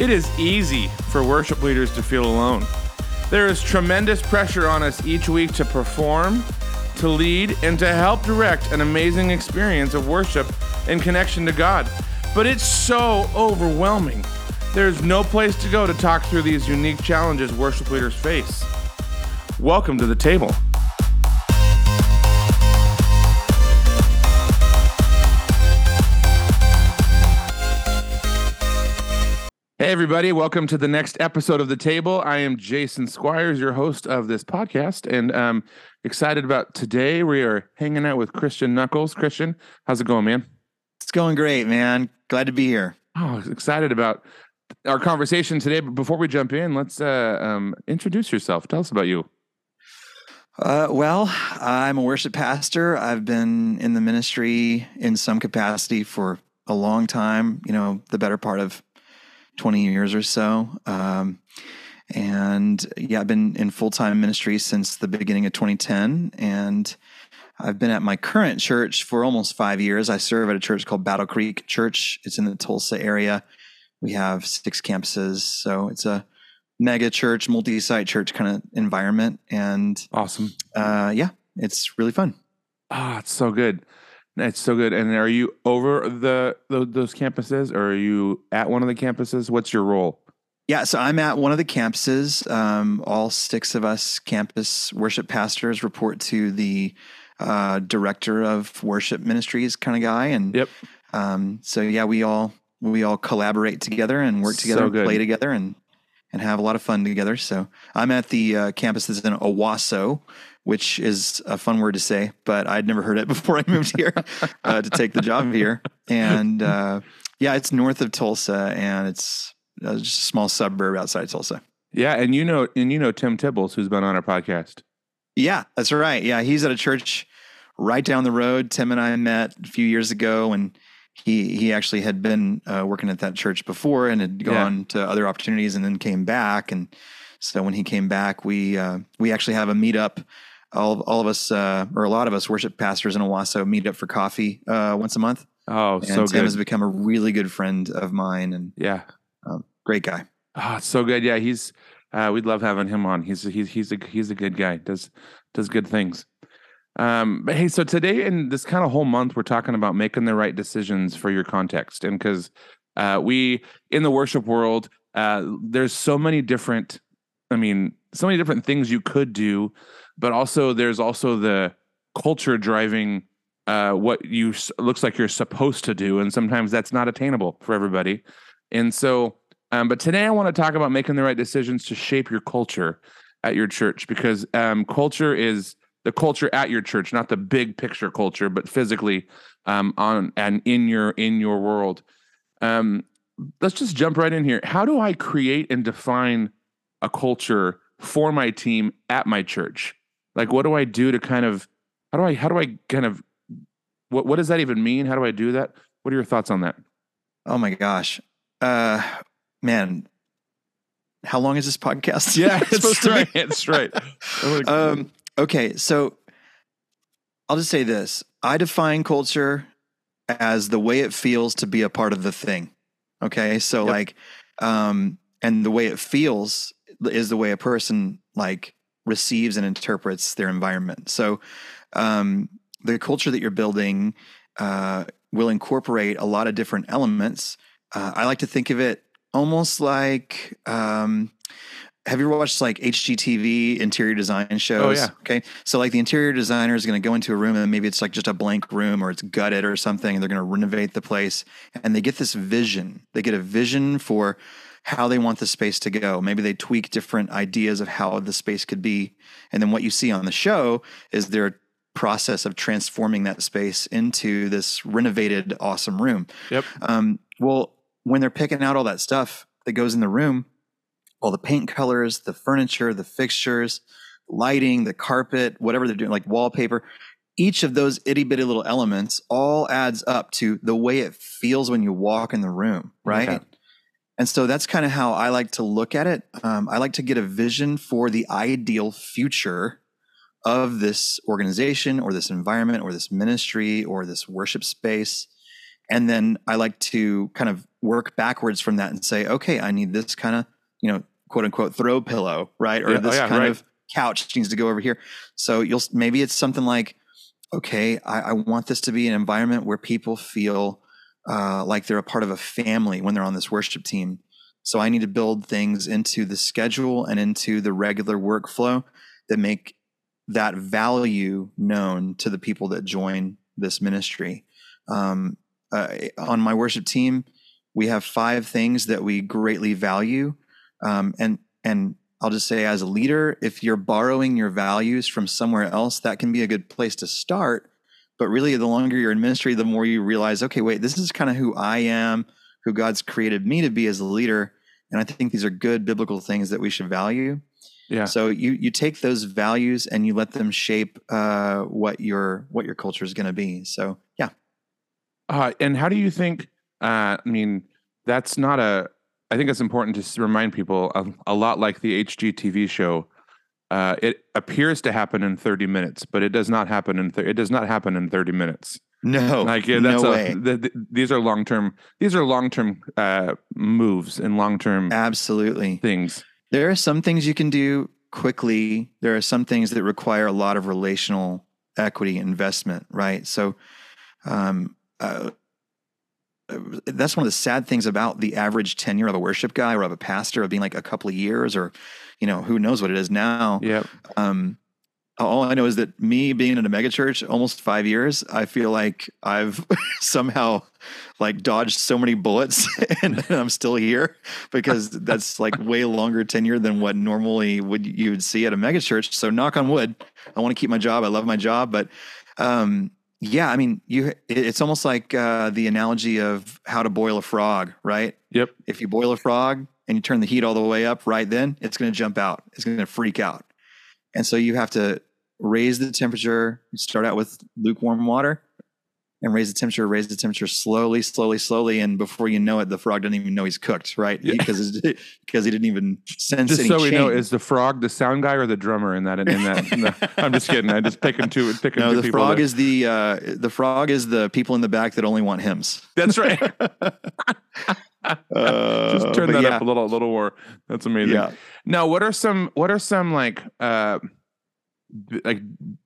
It is easy for worship leaders to feel alone. There is tremendous pressure on us each week to perform, to lead, and to help direct an amazing experience of worship in connection to God. But it's so overwhelming. There's no place to go to talk through these unique challenges worship leaders face. Welcome to the table. Hey, everybody, welcome to the next episode of The Table. I am Jason Squires, your host of this podcast, and I'm excited about today. We are hanging out with Christian Nuckels. Christian, how's it going, man? It's going great, man. Glad to be here. Oh, excited about our conversation today. But before we jump in, let's uh, um, introduce yourself. Tell us about you. Uh, well, I'm a worship pastor. I've been in the ministry in some capacity for a long time, you know, the better part of 20 years or so. Um, and yeah, I've been in full time ministry since the beginning of 2010. And I've been at my current church for almost five years. I serve at a church called Battle Creek Church. It's in the Tulsa area. We have six campuses. So it's a mega church, multi site church kind of environment. And awesome. Uh, yeah, it's really fun. Ah, oh, it's so good. It's so good. And are you over the, the those campuses, or are you at one of the campuses? What's your role? Yeah, so I'm at one of the campuses. Um, all six of us campus worship pastors report to the uh, director of worship ministries kind of guy, and yep. Um, so yeah, we all we all collaborate together and work together, so and play together, and and have a lot of fun together. So I'm at the uh, campus that's in Owasso, which is a fun word to say, but I'd never heard it before I moved here uh, to take the job here. And uh, yeah, it's north of Tulsa, and it's uh, just a small suburb outside Tulsa. Yeah, and you know, and you know Tim Tibbles, who's been on our podcast. Yeah, that's right. Yeah, he's at a church right down the road. Tim and I met a few years ago, and he he actually had been uh, working at that church before and had gone yeah. to other opportunities, and then came back. And so when he came back, we uh, we actually have a meetup all all of us uh, or a lot of us worship pastors in Owasso meet up for coffee uh, once a month. Oh, and so Tim good. has become a really good friend of mine, and yeah, um, great guy. Oh, so good. Yeah, he's uh, we'd love having him on. He's he's he's a he's a good guy. Does does good things. Um, but hey, so today in this kind of whole month, we're talking about making the right decisions for your context, and because uh, we in the worship world, uh, there's so many different. I mean, so many different things you could do but also there's also the culture driving uh, what you looks like you're supposed to do, and sometimes that's not attainable for everybody. And so, um, but today I want to talk about making the right decisions to shape your culture at your church because um, culture is the culture at your church, not the big picture culture, but physically um, on and in your in your world. Um, let's just jump right in here. How do I create and define a culture for my team at my church? Like, what do I do to kind of how do I how do I kind of what what does that even mean? How do I do that? What are your thoughts on that? Oh my gosh, uh, man, how long is this podcast? Yeah, it's right. It's right. um, okay, so I'll just say this: I define culture as the way it feels to be a part of the thing. Okay, so yep. like, um, and the way it feels is the way a person like receives and interprets their environment. So, um, the culture that you're building uh, will incorporate a lot of different elements. Uh, I like to think of it almost like. Um, have you ever watched like HGTV interior design shows? Oh yeah. Okay. So like the interior designer is going to go into a room and maybe it's like just a blank room or it's gutted or something, and they're going to renovate the place, and they get this vision. They get a vision for how they want the space to go. Maybe they tweak different ideas of how the space could be. And then what you see on the show is their process of transforming that space into this renovated, awesome room. Yep. Um, well, when they're picking out all that stuff that goes in the room, all the paint colors, the furniture, the fixtures, lighting, the carpet, whatever they're doing, like wallpaper, each of those itty bitty little elements all adds up to the way it feels when you walk in the room, right? Okay. And so that's kind of how I like to look at it. Um, I like to get a vision for the ideal future of this organization or this environment or this ministry or this worship space. and then I like to kind of work backwards from that and say, okay, I need this kind of you know quote unquote throw pillow, right? Or Yeah, oh this yeah, kind right. of couch needs to go over here. So you'll maybe it's something like, okay, I, I want this to be an environment where people feel uh, like they're a part of a family when they're on this worship team. So I need to build things into the schedule and into the regular workflow that make that value known to the people that join this ministry. Um, uh, on my worship team, we have five things that we greatly value, um, and and I'll just say as a leader, if you're borrowing your values from somewhere else, that can be a good place to start. But really, the longer you're in ministry, the more you realize, okay, wait, this is kind of who I am, who God's created me to be as a leader. And I think these are good biblical things that we should value. Yeah. So you you take those values and you let them shape uh, what your what your culture is going to be. So yeah, Uh, and how do you think? Uh, I mean, that's not a. I think it's important to remind people a, a lot like the HGTV show. Uh, it appears to happen in 30 minutes, but it does not happen in. Th- it does not happen in 30 minutes. no, like yeah, that's no a, way, th- th- these are long term. These are long term uh, moves and long term absolutely. things. There are some things you can do quickly. There are some things that require a lot of relational equity investment, right? So, um, uh, that's one of the sad things about the average tenure of a worship guy or of a pastor of being like a couple of years or, you know, who knows what it is now. Yeah. Um, all I know is that me being in a megachurch almost five years, I feel like I've somehow like dodged so many bullets and I'm still here because that's like way longer tenure than what normally would you would see at a megachurch. So knock on wood, I want to keep my job. I love my job, but um, yeah, I mean, you it's almost like uh, the analogy of how to boil a frog, right? Yep. If you boil a frog and you turn the heat all the way up right then, it's going to jump out. It's going to freak out. And so you have to raise the temperature, you start out with lukewarm water and raise the temperature, raise the temperature slowly, slowly, slowly. And before you know it, the frog doesn't even know he's cooked, right? Because, it's, because he didn't even sense Just any so we know, change. is the frog the sound guy or the drummer in that? In that, no, I'm just kidding. I'm just picking two. Picking no, two the frog is the uh, the frog is the people in the back that only want hymns. That's right. Uh, just turn that yeah, up a little, a little more. That's amazing. Yeah, Now, what are some what are some like uh like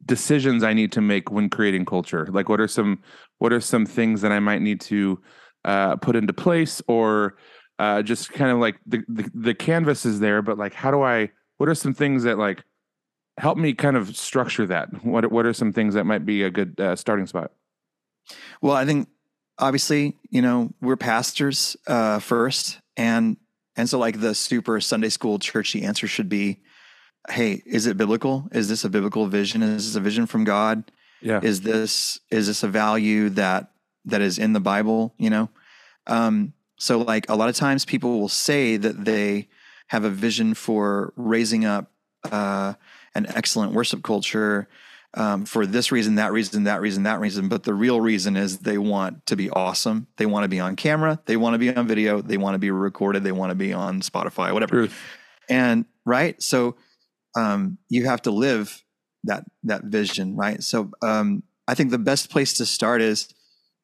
decisions I need to make when creating culture? Like what are some what are some things that I might need to uh put into place or uh just kind of like the, the the canvas is there, but like how do I what are some things that like help me kind of structure that? What what are some things that might be a good uh, starting spot? Well, I think obviously, you know, we're pastors uh, first, and and so like the super Sunday school churchy answer should be, hey, is it biblical? Is this a biblical vision? Is this a vision from God? Yeah. Is this is this a value that that is in the Bible? You know, um, so like a lot of times people will say that they have a vision for raising up uh, an excellent worship culture um, for this reason, that reason, that reason, that reason. But the real reason is they want to be awesome. They want to be on camera. They want to be on video. They want to be recorded. They want to be on Spotify, whatever. Truth. And right, so um, you have to live that that vision, right? So um, I think the best place to start is: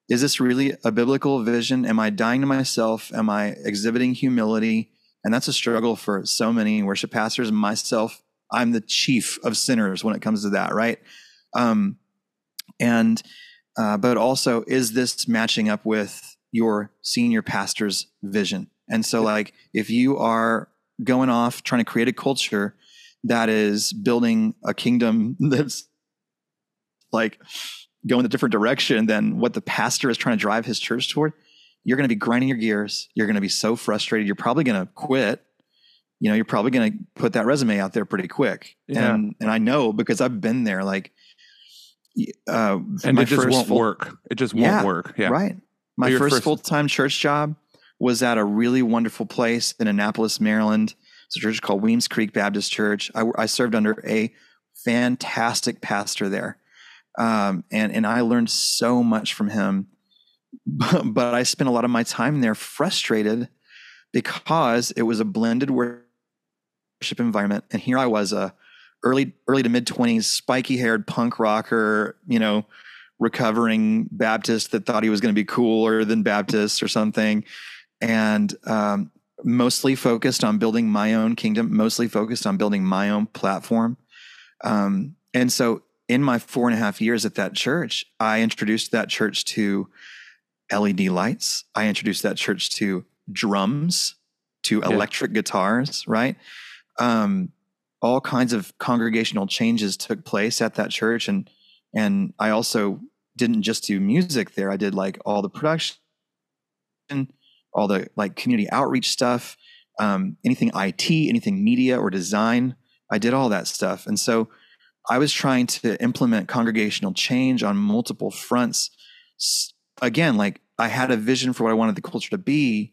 Is this really a biblical vision? Am I dying to myself? Am I exhibiting humility? And that's a struggle for so many worship pastors. Myself, I'm the chief of sinners when it comes to that, right? Um, and uh, but also, is this matching up with your senior pastor's vision? And so, like, if you are going off trying to create a culture that is building a kingdom that's like going a different direction than what the pastor is trying to drive his church toward, you're going to be grinding your gears. You're going to be so frustrated. You're probably going to quit. You know, you're probably going to put that resume out there pretty quick. Yeah. And and I know because I've been there. Like, uh, And it just won't full- work. It just won't work. Yeah. Right. My first, first- full time church job was at a really wonderful place in Annapolis, Maryland. It's a church called Weems Creek Baptist Church. I, I served under a fantastic pastor there. Um, and, and I learned so much from him. But, but I spent a lot of my time there frustrated because it was a blended worship environment. And here I was, a early, early to mid 20s, spiky haired punk rocker, you know, recovering Baptist that thought he was going to be cooler than Baptist or something, and um, mostly focused on building my own kingdom, mostly focused on building my own platform. Um, and so, in my four and a half years at that church, I introduced that church to LED lights. I introduced that church to drums, to Yeah. electric guitars, right? Um, all kinds of congregational changes took place at that church, and and I also didn't just do music there. I did like all the production, all the like community outreach stuff, um, anything IT, anything media or design. I did all that stuff, and so I was trying to implement congregational change on multiple fronts. Again, like I had a vision for what I wanted the culture to be,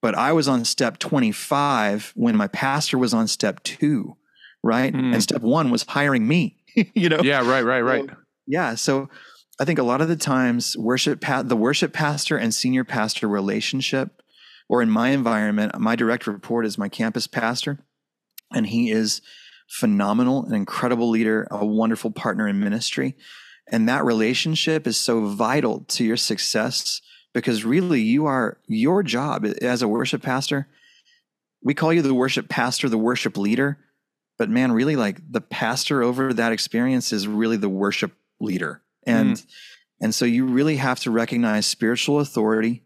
but I was on step 25 when my pastor was on step two, right? Mm. And step one was hiring me, you know? Yeah, right, right, right. So, yeah. So I think a lot of the times worship pa- the worship pastor and senior pastor relationship, or in my environment, my direct report is my campus pastor, and he is phenomenal, an incredible leader, a wonderful partner in ministry. And that relationship is so vital to your success because really you are your job as a worship pastor. We call you the worship pastor, the worship leader, but man, really like the pastor over that experience is really the worship leader. And mm. and so you really have to recognize spiritual authority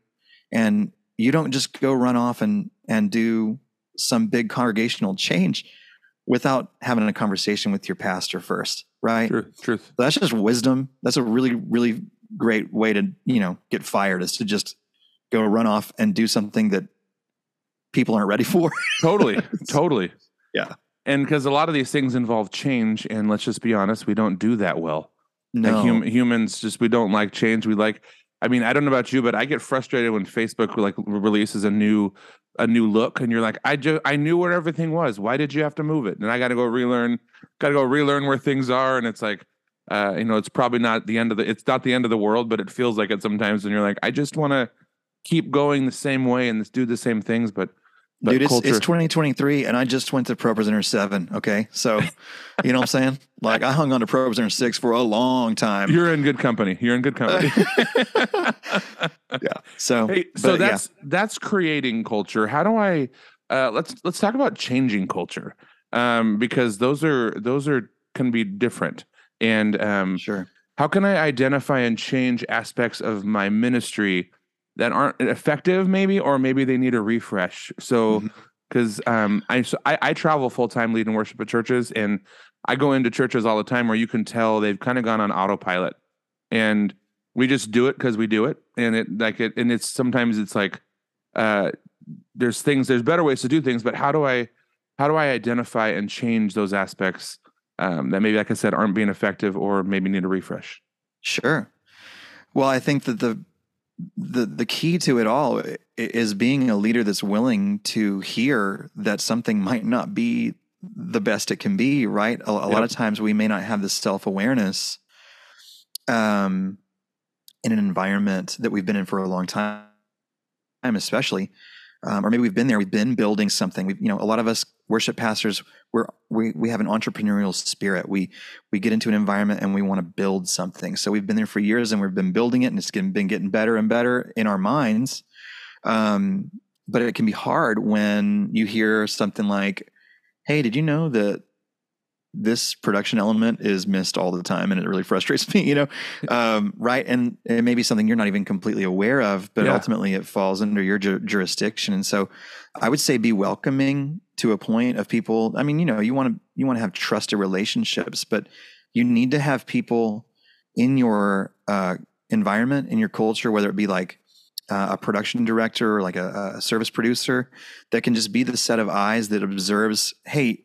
and you don't just go run off and and do some big congregational change without having a conversation with your pastor first, right? Truth, truth. That's just wisdom. That's a really, really great way to, you know, get fired is to just go run off and do something that people aren't ready for. Totally, totally. Yeah. And because a lot of these things involve change, and let's just be honest, we don't do that well. No. Like hum- humans, just we don't like change. We like. I mean, I don't know about you, but I get frustrated when Facebook like releases a new a new look, and you're like, I just I knew where everything was. Why did you have to move it? And I got to go relearn. Got to go relearn where things are, and it's like. Uh, you know, it's probably not the end of the. It's not the end of the world, but it feels like it sometimes. And you're like, I just want to keep going the same way and do the same things, but but Dude, it's, culture. it's 2023 and I just went to Pro Presenter 7. Okay. So, you know what I'm saying? Like, I hung on to Pro Presenter 6 for a long time. You're in good company. You're in good company. yeah. So, hey, so but yeah. that's that's creating culture. How do I? Uh, let's let's talk about changing culture, um, because those are those are can be different. And um, sure. how can I identify and change aspects of my ministry that aren't effective, maybe, or maybe they need a refresh? So, because um, I, so I I travel full time leading worship at churches, and I go into churches all the time where you can tell they've kind of gone on autopilot, and we just do it because we do it, and it like it, and it's sometimes it's like, uh, there's things, there's better ways to do things, but how do I, how do I identify and change those aspects um, that maybe, like I said, aren't being effective or maybe need a refresh? Sure. Well, I think that the the the key to it all is being a leader that's willing to hear that something might not be the best it can be. Right. A, a lot of times we may not have the self awareness, um, in an environment that we've been in for a long time, especially, um, or maybe we've been there. We've been building something. We, you know, a lot of us worship pastors. We're we we have an entrepreneurial spirit. We we get into an environment and we want to build something. So we've been there for years and we've been building it and it's been getting better and better in our minds. Um, but it can be hard when you hear something like, "Hey, did you know that this production element is missed all the time and it really frustrates me?" You know, um, right? And it may be something you're not even completely aware of, but Yeah. ultimately it falls under your ju- jurisdiction. And so, I would say be welcoming to a point of people. I mean, you know, you want to you want to have trusted relationships, but you need to have people in your uh, environment, in your culture, whether it be like uh, a production director or like a, a service producer, that can just be the set of eyes that observes. Hey,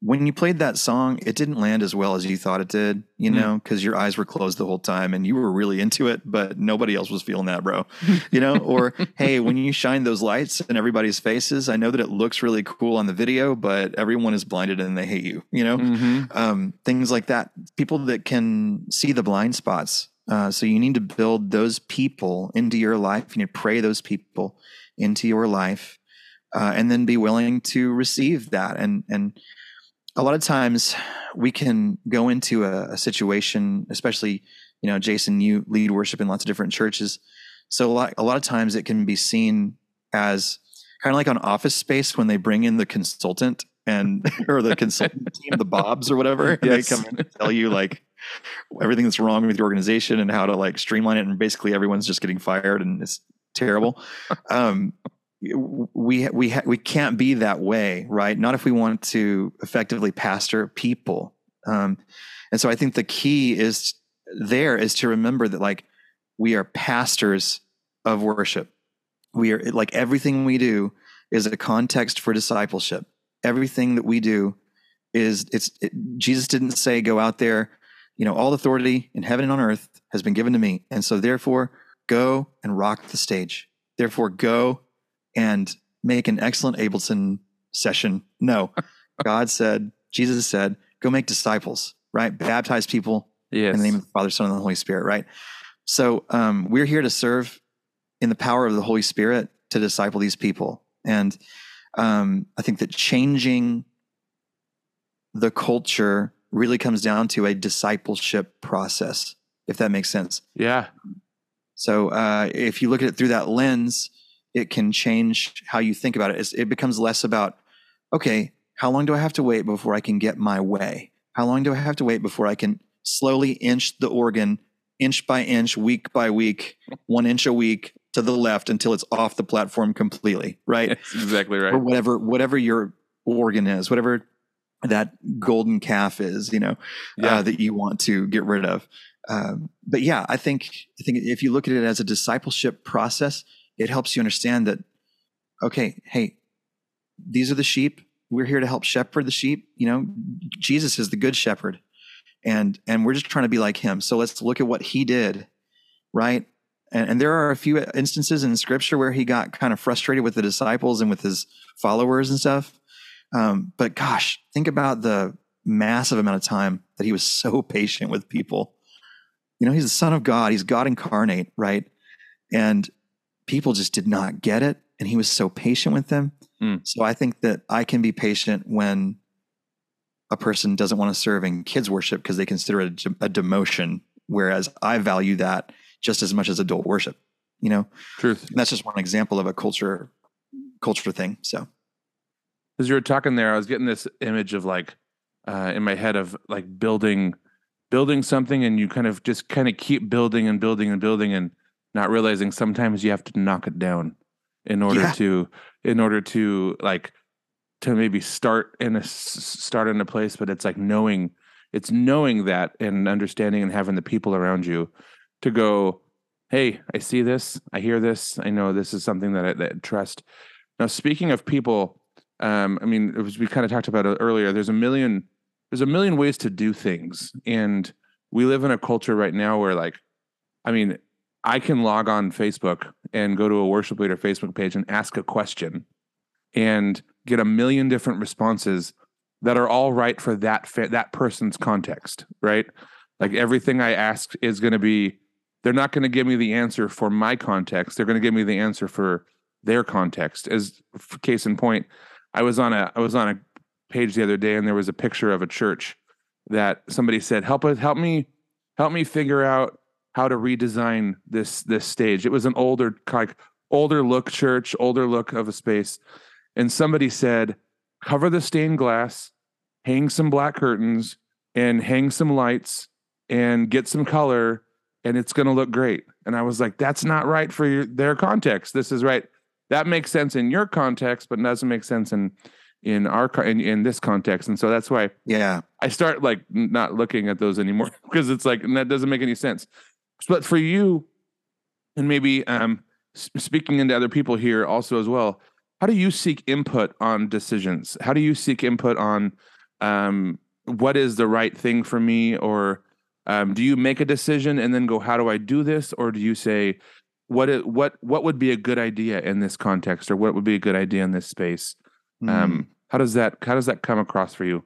when you played that song, it didn't land as well as you thought it did, you Mm. know, because your eyes were closed the whole time and you were really into it, but nobody else was feeling that, bro. you know, or hey, when you shine those lights in everybody's faces, I know that it looks really cool on the video, but everyone is blinded and they hate you, you know, Mhm. um, things like that. People that can see the blind spots. Uh, so you need to build those people into your life. You need to pray those people into your life, uh, and then be willing to receive that. And and a lot of times we can go into a, a situation, especially you know, Jason, you lead worship in lots of different churches. So a lot, a lot of times it can be seen as kind of like on office space when they bring in the consultant and or the consultant team, the Bobs or whatever. Yes. They come in and tell you like everything that's wrong with your organization and how to like streamline it. And basically everyone's just getting fired and it's terrible. um, we we ha- we can't be that way, right? Not if we want to effectively pastor people. Um, and so I think the key is there is to remember that like we are pastors of worship. We are like everything we do is a context for discipleship. Everything that we do is it's it, Jesus didn't say go out there, you know, all authority in heaven and on earth has been given to me. And so therefore go and rock the stage. Therefore go and make an excellent Ableton session. No. God said, Jesus said, go make disciples, right? Baptize people Yes. in the name of the Father, Son, and the Holy Spirit, right? So um, we're here to serve in the power of the Holy Spirit to disciple these people. And um, I think that changing the culture really comes down to a discipleship process, if that makes sense. yeah. So uh, if you look at it through that lens, it can change how you think about it. It's, it becomes less about, okay, how long do I have to wait before I can get my way? How long do I have to wait before I can slowly inch the organ, inch by inch, week by week, one inch a week to the left until it's off the platform completely, right? That's exactly right. or whatever whatever your organ is, whatever that golden calf is, you know, Yeah. uh, that you want to get rid of. Um, but yeah, I think I think if you look at it as a discipleship process, it helps you understand that. Okay, hey, these are the sheep. We're here to help shepherd the sheep. You know, Jesus is the good shepherd, and and we're just trying to be like him. So let's look at what he did, right? And, and there are a few instances in Scripture where he got kind of frustrated with the disciples and with his followers and stuff. Um, but gosh, think about the massive amount of time that he was so patient with people. You know, he's the Son of God. He's God incarnate, right? And people just did not get it, and he was so patient with them. Mm. So I think that I can be patient when a person doesn't want to serve in kids worship because they consider it a, a demotion, whereas I value that just as much as adult worship. You know, Truth. and that's just one example of a culture culture thing. So as you were talking there, I was getting this image of like uh, in my head of like building building something and you kind of just kind of keep building and building and building and not realizing sometimes you have to knock it down in order Yeah. to in order to like to maybe start in a start in a place but it's like knowing it's knowing that and understanding and having the people around you to go hey i see this i hear this i know this is something that i, that I trust now speaking of people um, I mean, it was, we kind of talked about it earlier. There's a million, there's a million ways to do things, and we live in a culture right now where, like, I mean, I can log on Facebook and go to a worship leader Facebook page and ask a question, and get a million different responses that are all right for that fa- that person's context, right? Like everything I ask is going to be, they're not going to give me the answer for my context. They're going to give me the answer for their context. As case in point, I was on a I was on a page the other day and there was a picture of a church that somebody said help us help me help me figure out how to redesign this this stage. It was an older like older look church, older look of a space, and somebody said cover the stained glass, hang some black curtains, and hang some lights and get some color, and it's going to look great. And I was like, that's not right for your, their context. This is right that makes sense in your context, but doesn't make sense in in our in, in this context. And so that's why yeah, I start like not looking at those anymore because it's like and that doesn't make any sense. But for you, and maybe um, speaking into other people here also as well, how do you seek input on decisions? How do you seek input on um, what is the right thing for me, or um, do you make a decision and then go, "How do I do this?" Or do you say, "What i- what what would be a good idea in this context, or what would be a good idea in this space?" Mm. Um, how does that how does that come across for you?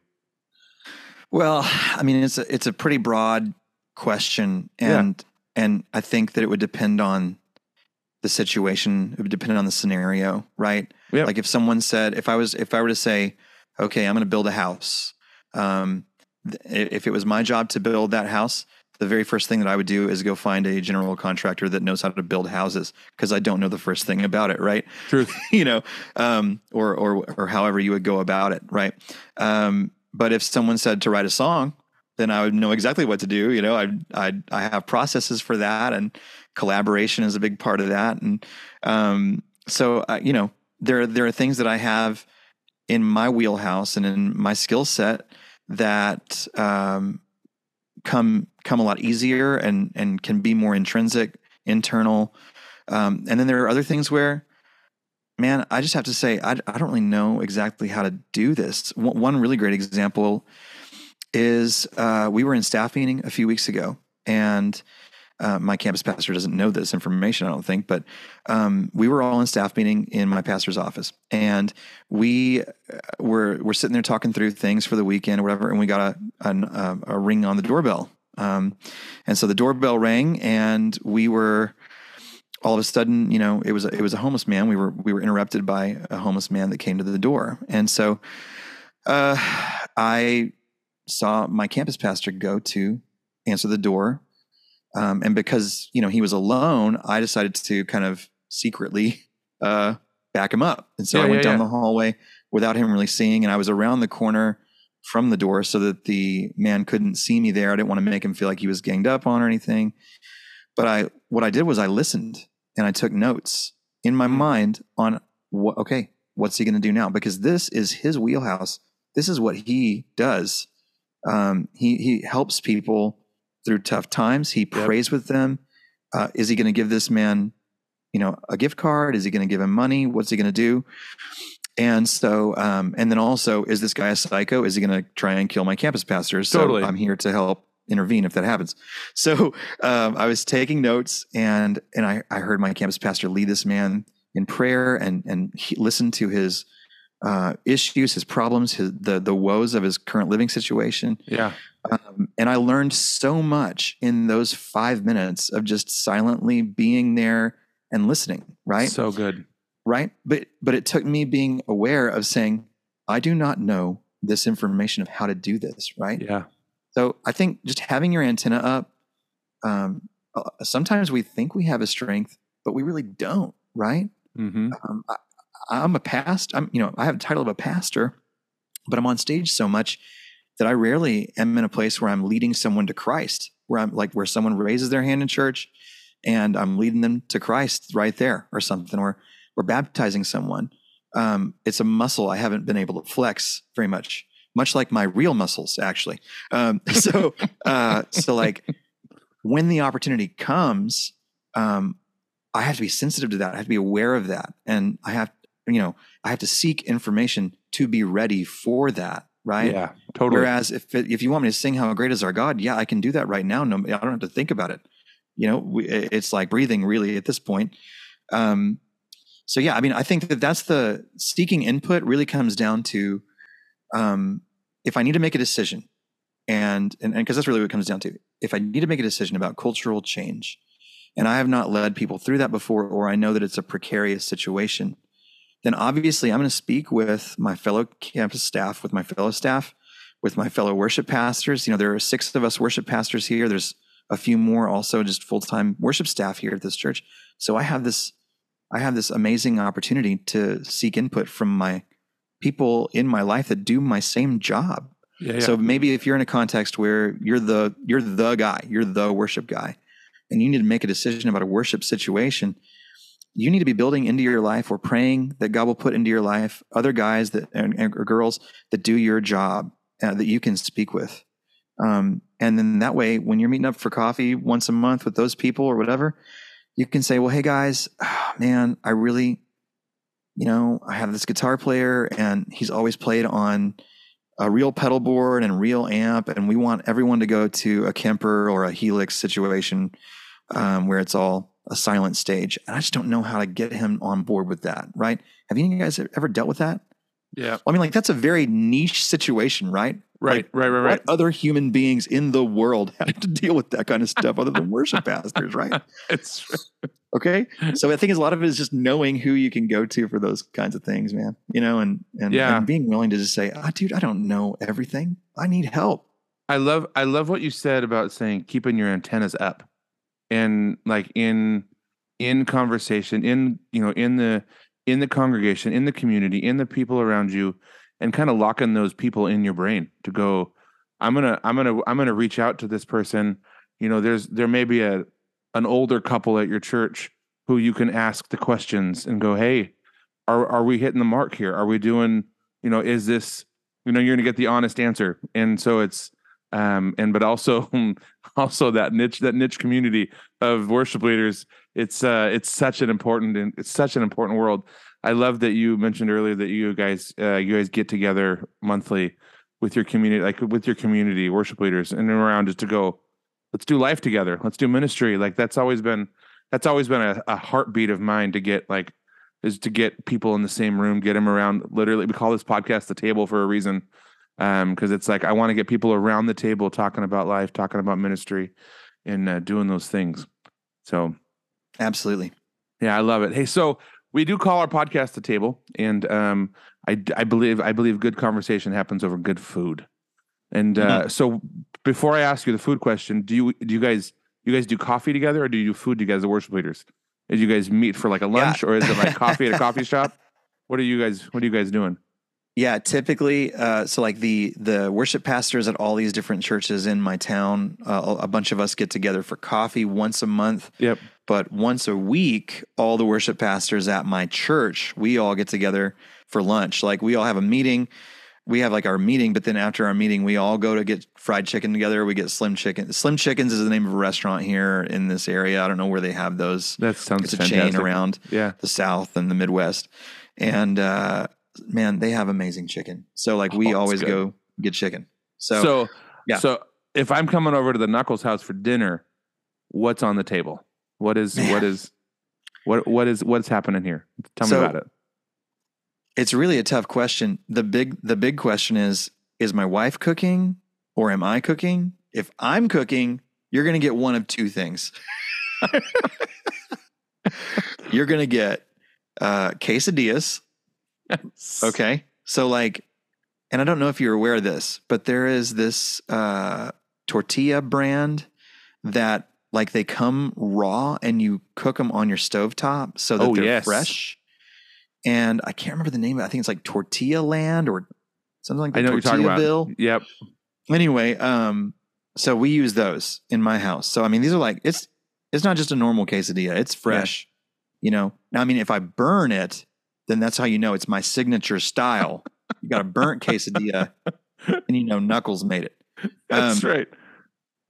Well, I mean, it's a, it's a pretty broad question, and and I think that it would depend on the situation. It would depend on the scenario, right? Yep. Like if someone said, if I was, if I were to say, okay, I'm going to build a house. Um, th- if it was my job to build that house, the very first thing that I would do is go find a general contractor that knows how to build houses because I don't know the first thing about it, right? Truth. you know, um, or or or however you would go about it, right? Um, but if someone said to write a song, then I would know exactly what to do. You know, I I I have processes for that, and collaboration is a big part of that, and um, so uh, you know, there there are things that I have in my wheelhouse and in my skill set that um, come come a lot easier and and can be more intrinsic, internal. Um, and then there are other things where, man, I just have to say I, I don't really know exactly how to do this. One, one really great example is uh, we were in staff meeting a few weeks ago, and uh, my campus pastor doesn't know this information, I don't think, but um, we were all in staff meeting in my pastor's office, and we uh, were were sitting there talking through things for the weekend or whatever, and we got a a, uh, a ring on the doorbell, um, and so the doorbell rang, and we were all of a sudden, you know, it was a, it was a homeless man. We were we were interrupted by a homeless man that came to the door, and so uh, I saw my campus pastor go to answer the door um, and because you know he was alone, I decided to kind of secretly uh, back him up. And so Yeah, I went yeah, down yeah. the hallway without him really seeing, and I was around the corner from the door so that the man couldn't see me there. I didn't want to make him feel like he was ganged up on or anything. But I, what I did was I listened and I took notes in my Mhm. mind on what. Okay, what's he going to do now? Because this is his wheelhouse. This is what he does. Um, he he helps people through tough times. He prays with them. Uh, is he going to give this man, you know, a gift card? Is he going to give him money? What's he going to do? And so, um, and then also, is this guy a psycho? Is he going to try and kill my campus pastor? So Totally. I'm here to help intervene if that happens. So um, I was taking notes, and and I, I heard my campus pastor lead this man in prayer and and he listened to his uh, issues, his problems, his the the woes of his current living situation. Yeah. Um, and I learned so much in those five minutes of just silently being there and listening. Right. So good. right. But but it took me being aware of saying, I do not know this information of how to do this. Right. Yeah. So I think just having your antenna up. Um, uh, sometimes we think we have a strength, but we really don't. Right. hmm Um, I'm a past. I'm you know I have the title of a pastor, but I'm on stage so much that I rarely am in a place where I'm leading someone to Christ, where I'm like where someone raises their hand in church, and I'm leading them to Christ right there or something, or or baptizing someone. Um, it's a muscle I haven't been able to flex very much, much like my real muscles actually. Um, so uh, so like when the opportunity comes, um, I have to be sensitive to that. I have to be aware of that, and I have you know I have to seek information to be ready for that. Right. Yeah. Totally. Whereas if it, if you want me to sing how great is our God, yeah, I can do that right now. No, I don't have to think about it. You know, we, it's like breathing really at this point. Um, so yeah, I mean, I think that that's the seeking input really comes down to um, if I need to make a decision, and and because that's really what it comes down to. If I need to make a decision about cultural change, and I have not led people through that before, or I know that it's a precarious situation, then obviously I'm going to speak with my fellow campus staff, with my fellow staff, with my fellow worship pastors. You know, there are six of us worship pastors here. There's a few more also just full time worship staff here at this church. So I have this, I have this amazing opportunity to seek input from my people in my life that do my same job. yeah. Yeah. So maybe if you're in a context where you're the you're the guy, you're the worship guy, and you need to make a decision about a worship situation, you need to be building into your life or praying that God will put into your life other guys that and, and- or girls that do your job uh, that you can speak with. Um, and then that way, when you're meeting up for coffee once a month with those people or whatever, you can say, "Well, hey guys, ah, man, I really, you know, I have this guitar player, and he's always played on." a real pedal board and real amp, and we want everyone to go to a Kemper or a Helix situation um, where it's all a silent stage. And I just don't know how to get him on board with that. Right? Have you guys ever dealt with that? yeah. I mean, like that's a very niche situation, right? Right. Like, right. Right. Right. Other human beings in the world have to deal with that kind of stuff other than worship pastors, right? It's Okay. So I think a lot of it is just knowing who you can go to for those kinds of things, man. You know, and and, Yeah. and being willing to just say, ah, dude, I don't know everything. I need help. I love I love what you said about saying keeping your antennas up and like in in conversation in you know in the in the congregation in the community in the people around you and kind of locking those people in your brain to go I'm to I'm to I'm to reach out to this person. You know there's there may be a an older couple at your church who you can ask the questions and go hey are are we hitting the mark here? Are we doing you know is this you know you're to get the honest answer. And so it's um and but also also that niche that niche community of worship leaders it's uh it's such an important it's such an important world. I love that you mentioned earlier that you guys uh you guys get together monthly with your community like with your community worship leaders and around just to go let's do life together. Let's do ministry. Like that's always been that's always been a, a heartbeat of mine to get like is to get people in the same room get them around literally we call this podcast the table for a reason um because it's like i want to get people around the table talking about life talking about ministry and uh, doing those things. So Absolutely. yeah i love it. Hey so we do call our podcast the table and um i i believe i believe good conversation happens over good food. And uh so before i ask you the food question do you do you guys you guys do coffee together or do you do food together as worship leaders? Do you guys meet for like a lunch or is it like coffee at a coffee shop? What are you guys what are you guys doing Yeah, typically, uh, so like the the worship pastors at all these different churches in my town, uh, a bunch of us get together for coffee once a month. yep But once a week, all the worship pastors at my church, we all get together for lunch. Like we all have a meeting. We have like our meeting, but then after our meeting, we all go to get fried chicken together. We get Slim Chicken. Slim Chickens is the name of a restaurant here in this area. I don't know where they have those. that sounds It's a fantastic chain around yeah the South and the Midwest. And uh, man, they have amazing chicken. So like we Oh, always good. go get chicken. So, So, yeah. So if I'm coming over to the Nuckels house for dinner, what's on the table? What is Man. what is what what is what's happening here? Tell So- me about it. it's really a tough question. The big the big question is is my wife cooking or am I cooking? If I'm cooking, you're going to get one of two things. you're going to get uh quesadillas, okay? So like and I don't know if you're aware of this, but there is this uh tortilla brand that like they come raw and you cook them on your stovetop so that Oh, they're yes. fresh. And I can't remember the name of it. I think it's like Tortilla Land or something like that. I know what you're talking about. Tortillaville. Yep. Anyway, um, so we use those in my house. So I mean, these are like it's it's not just a normal quesadilla; it's fresh. You know. Now, I mean, if I burn it, then that's how you know it's my signature style. you got a burnt quesadilla, and you know Nuckels made it. That's Um, right.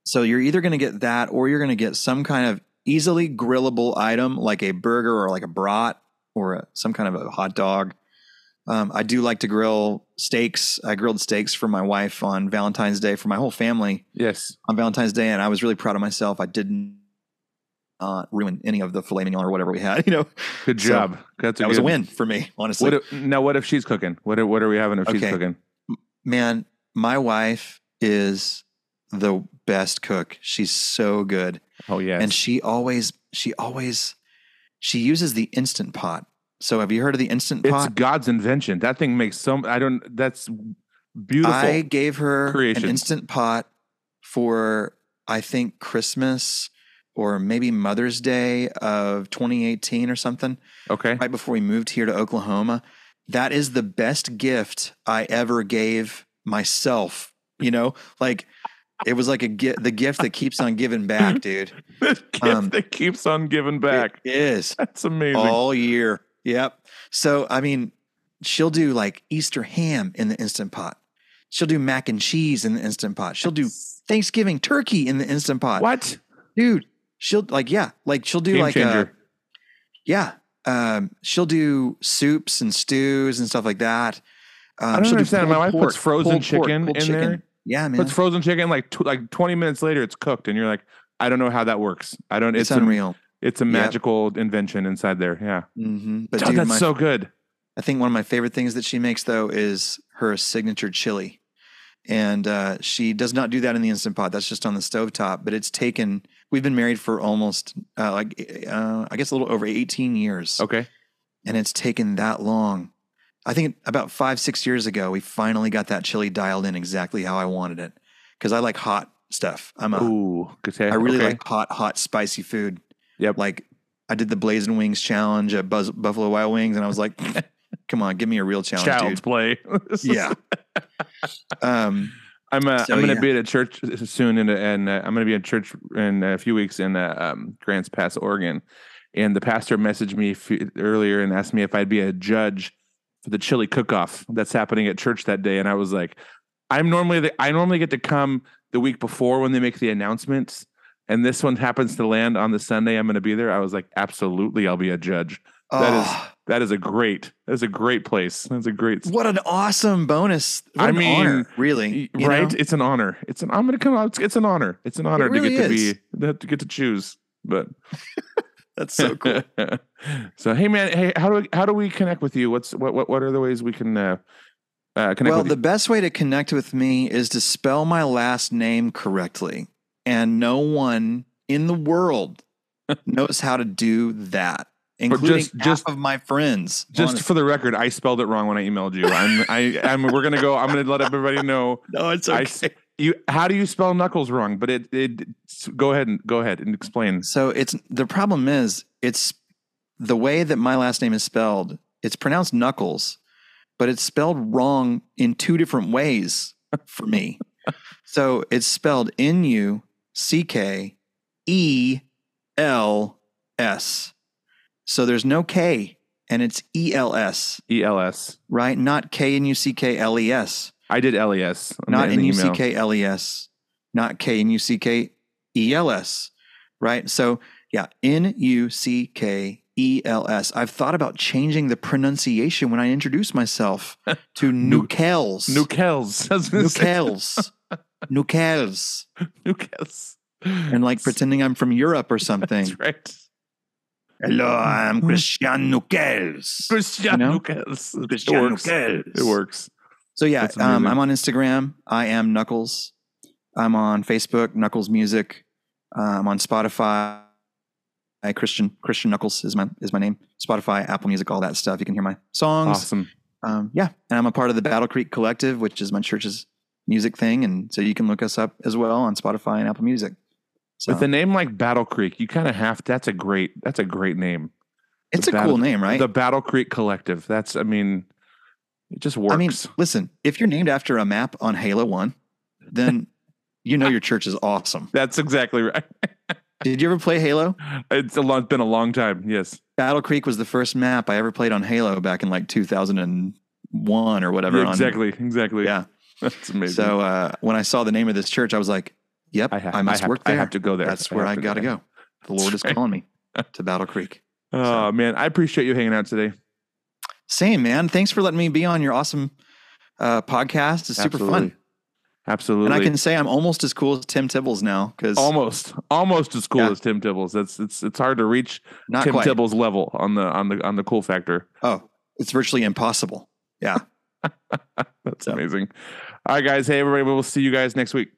So you're either going to get that, or you're going to get some kind of easily grillable item like a burger or like a brat or a, some kind of a hot dog. Um, I do like to grill steaks. I grilled steaks for my wife on Valentine's Day for my whole family Yes. on Valentine's Day, and I was really proud of myself. I didn't uh, ruin any of the filet mignon or whatever we had. You know, Good So, job. That's a that was a win for me, honestly. What if, now? What if she's cooking? What are, what are we having if she's cooking? Man, my wife is the best cook. She's so good. Oh yeah, and she always she always she uses the instant pot so have you heard of the instant pot? it's God's invention. That thing makes so. I don't. That's beautiful. i gave her creation. an instant pot for i think christmas or maybe mother's day of 2018 or something okay. right before we moved here to oklahoma that is the best gift i ever gave myself you know like it was like a gift the gift that keeps on giving back dude The gift Um, that keeps on giving back. it is That's amazing. all year. Yep. So I mean, she'll do like Easter ham in the instant pot. She'll do mac and cheese in the instant pot. She'll do Thanksgiving turkey in the instant pot. what? dude? She'll like yeah, like she'll do Game like uh changer. yeah. Um, she'll do soups and stews and stuff like that. Um, I don't she'll do understand. My wife puts frozen pork, chicken pulled in there. Yeah, man, Puts frozen chicken like tw- like twenty minutes later, it's cooked, and you're like, I don't know how that works. I don't. it's, It's, a, unreal. It's a Yep. magical invention inside there. Yeah. hmm But God, dude, that's my so good. I think one of my favorite things that she makes though is her signature chili. And uh, she does not do that in the instant pot. That's just on the stovetop. But it's taken. We've been married for almost uh, like uh, I guess a little over eighteen years, Okay. and it's taken that long. I think about five six years ago, we finally got that chili dialed in exactly how I wanted it. because I like hot stuff. I'm a Ooh, good. I really okay. like hot, hot, spicy food. Yep. Like I did the Blazing Wings challenge at Buzz, Buffalo Wild Wings, and I was like, "Come on, give me a real challenge, child's play. Yeah. Um, I'm uh, So, I'm going to yeah. be at a church soon, and and uh, I'm going to be at church in a few weeks in uh, um, Grants Pass, Oregon. And the pastor messaged me f- earlier and asked me if I'd be a judge for the chili cook-off that's happening at church that day. And I was like, I'm normally the, I normally get to come the week before when they make the announcements, and this one happens to land on the Sunday. I'm going to be there. I was like, absolutely, I'll be a judge. That is- oh, That is a great. That's a great place. That's a great. what an awesome bonus! What I an mean, honor, really, right? know? It's an honor. It's an. I'm going to come out. It's, it's an honor. It's an honor really to get is. to be to get to choose. But That's so cool. so hey man, hey, how do we, how do we connect with you? What's what what what are the ways we can uh, uh connect well, the best way to connect with me is to spell my last name correctly, and no one in the world knows how to do that, including just- half just- of my friends. Just honestly. for the record, I spelled it wrong when I emailed you. I'm I I'm we're gonna go. I'm gonna let everybody know. no, it's okay. s- You how do you spell knuckles wrong? But it it go ahead and go ahead and explain. So it's the problem is it's the way that my last name is spelled. It's pronounced Knuckles, but it's spelled wrong in two different ways for me. so it's spelled N U C K E. So there's no K and it's E L S, E L S. right? Not K N U C K L E S. I did L E S. on Not the- in N the U C email. K L E S. Not K N U C K E L S. Right? So yeah, N U C K E L S. I've thought about changing the pronunciation when I introduce myself to Nu- Nukels. Nukels. I was gonna say- Nukels. Nukels. Nukels. And like pretending I'm from Europe or something. That's right. Hello, I'm Christian Nukels. Christian know? Nukels. It Christian works. Nukels. It works. So yeah, um. I'm on Instagram. I am Nuckels. I'm on Facebook, Nuckels Music. Uh, I'm on Spotify. I, Christian Christian Nuckels is my is my name. Spotify, Apple Music, all that stuff. You can hear my songs. Awesome. Um, yeah, and I'm a part of the Battle Creek Collective, which is my church's music thing, and so you can look us up as well on Spotify and Apple Music. So With a name like Battle Creek, you kind of have. That's a great. That's a great name. it's the a Battle- cool name, right? The Battle Creek Collective. That's. I mean, it just works. I mean, listen, if you're named after a map on Halo One, then you know your church is awesome. that's exactly right. Did you ever play Halo? It's a long, been a long time. Yes. Battle Creek was the first map I ever played on Halo back in like 2001 or whatever. Yeah, on- exactly. Exactly. yeah. That's amazing. So uh, when I saw the name of this church, I was like, "Yep, I, I, must I have, work I there. have to go there. That's where I, got to go. The Lord is right. calling me to Battle Creek." Oh man, I appreciate you hanging out today. Same man. Thanks for letting me be on your awesome uh, podcast. It's super Absolutely. fun, Absolutely. and I can say I'm almost as cool as Tim Tibbles now because almost almost as cool Yeah. as Tim Tibbles. That's it's it's hard to reach not Tim quite. Tibbles level on the on the on the cool factor. Oh, it's virtually impossible. Yeah. That's So. amazing. All right, guys. Hey, everybody. We'll see you guys next week.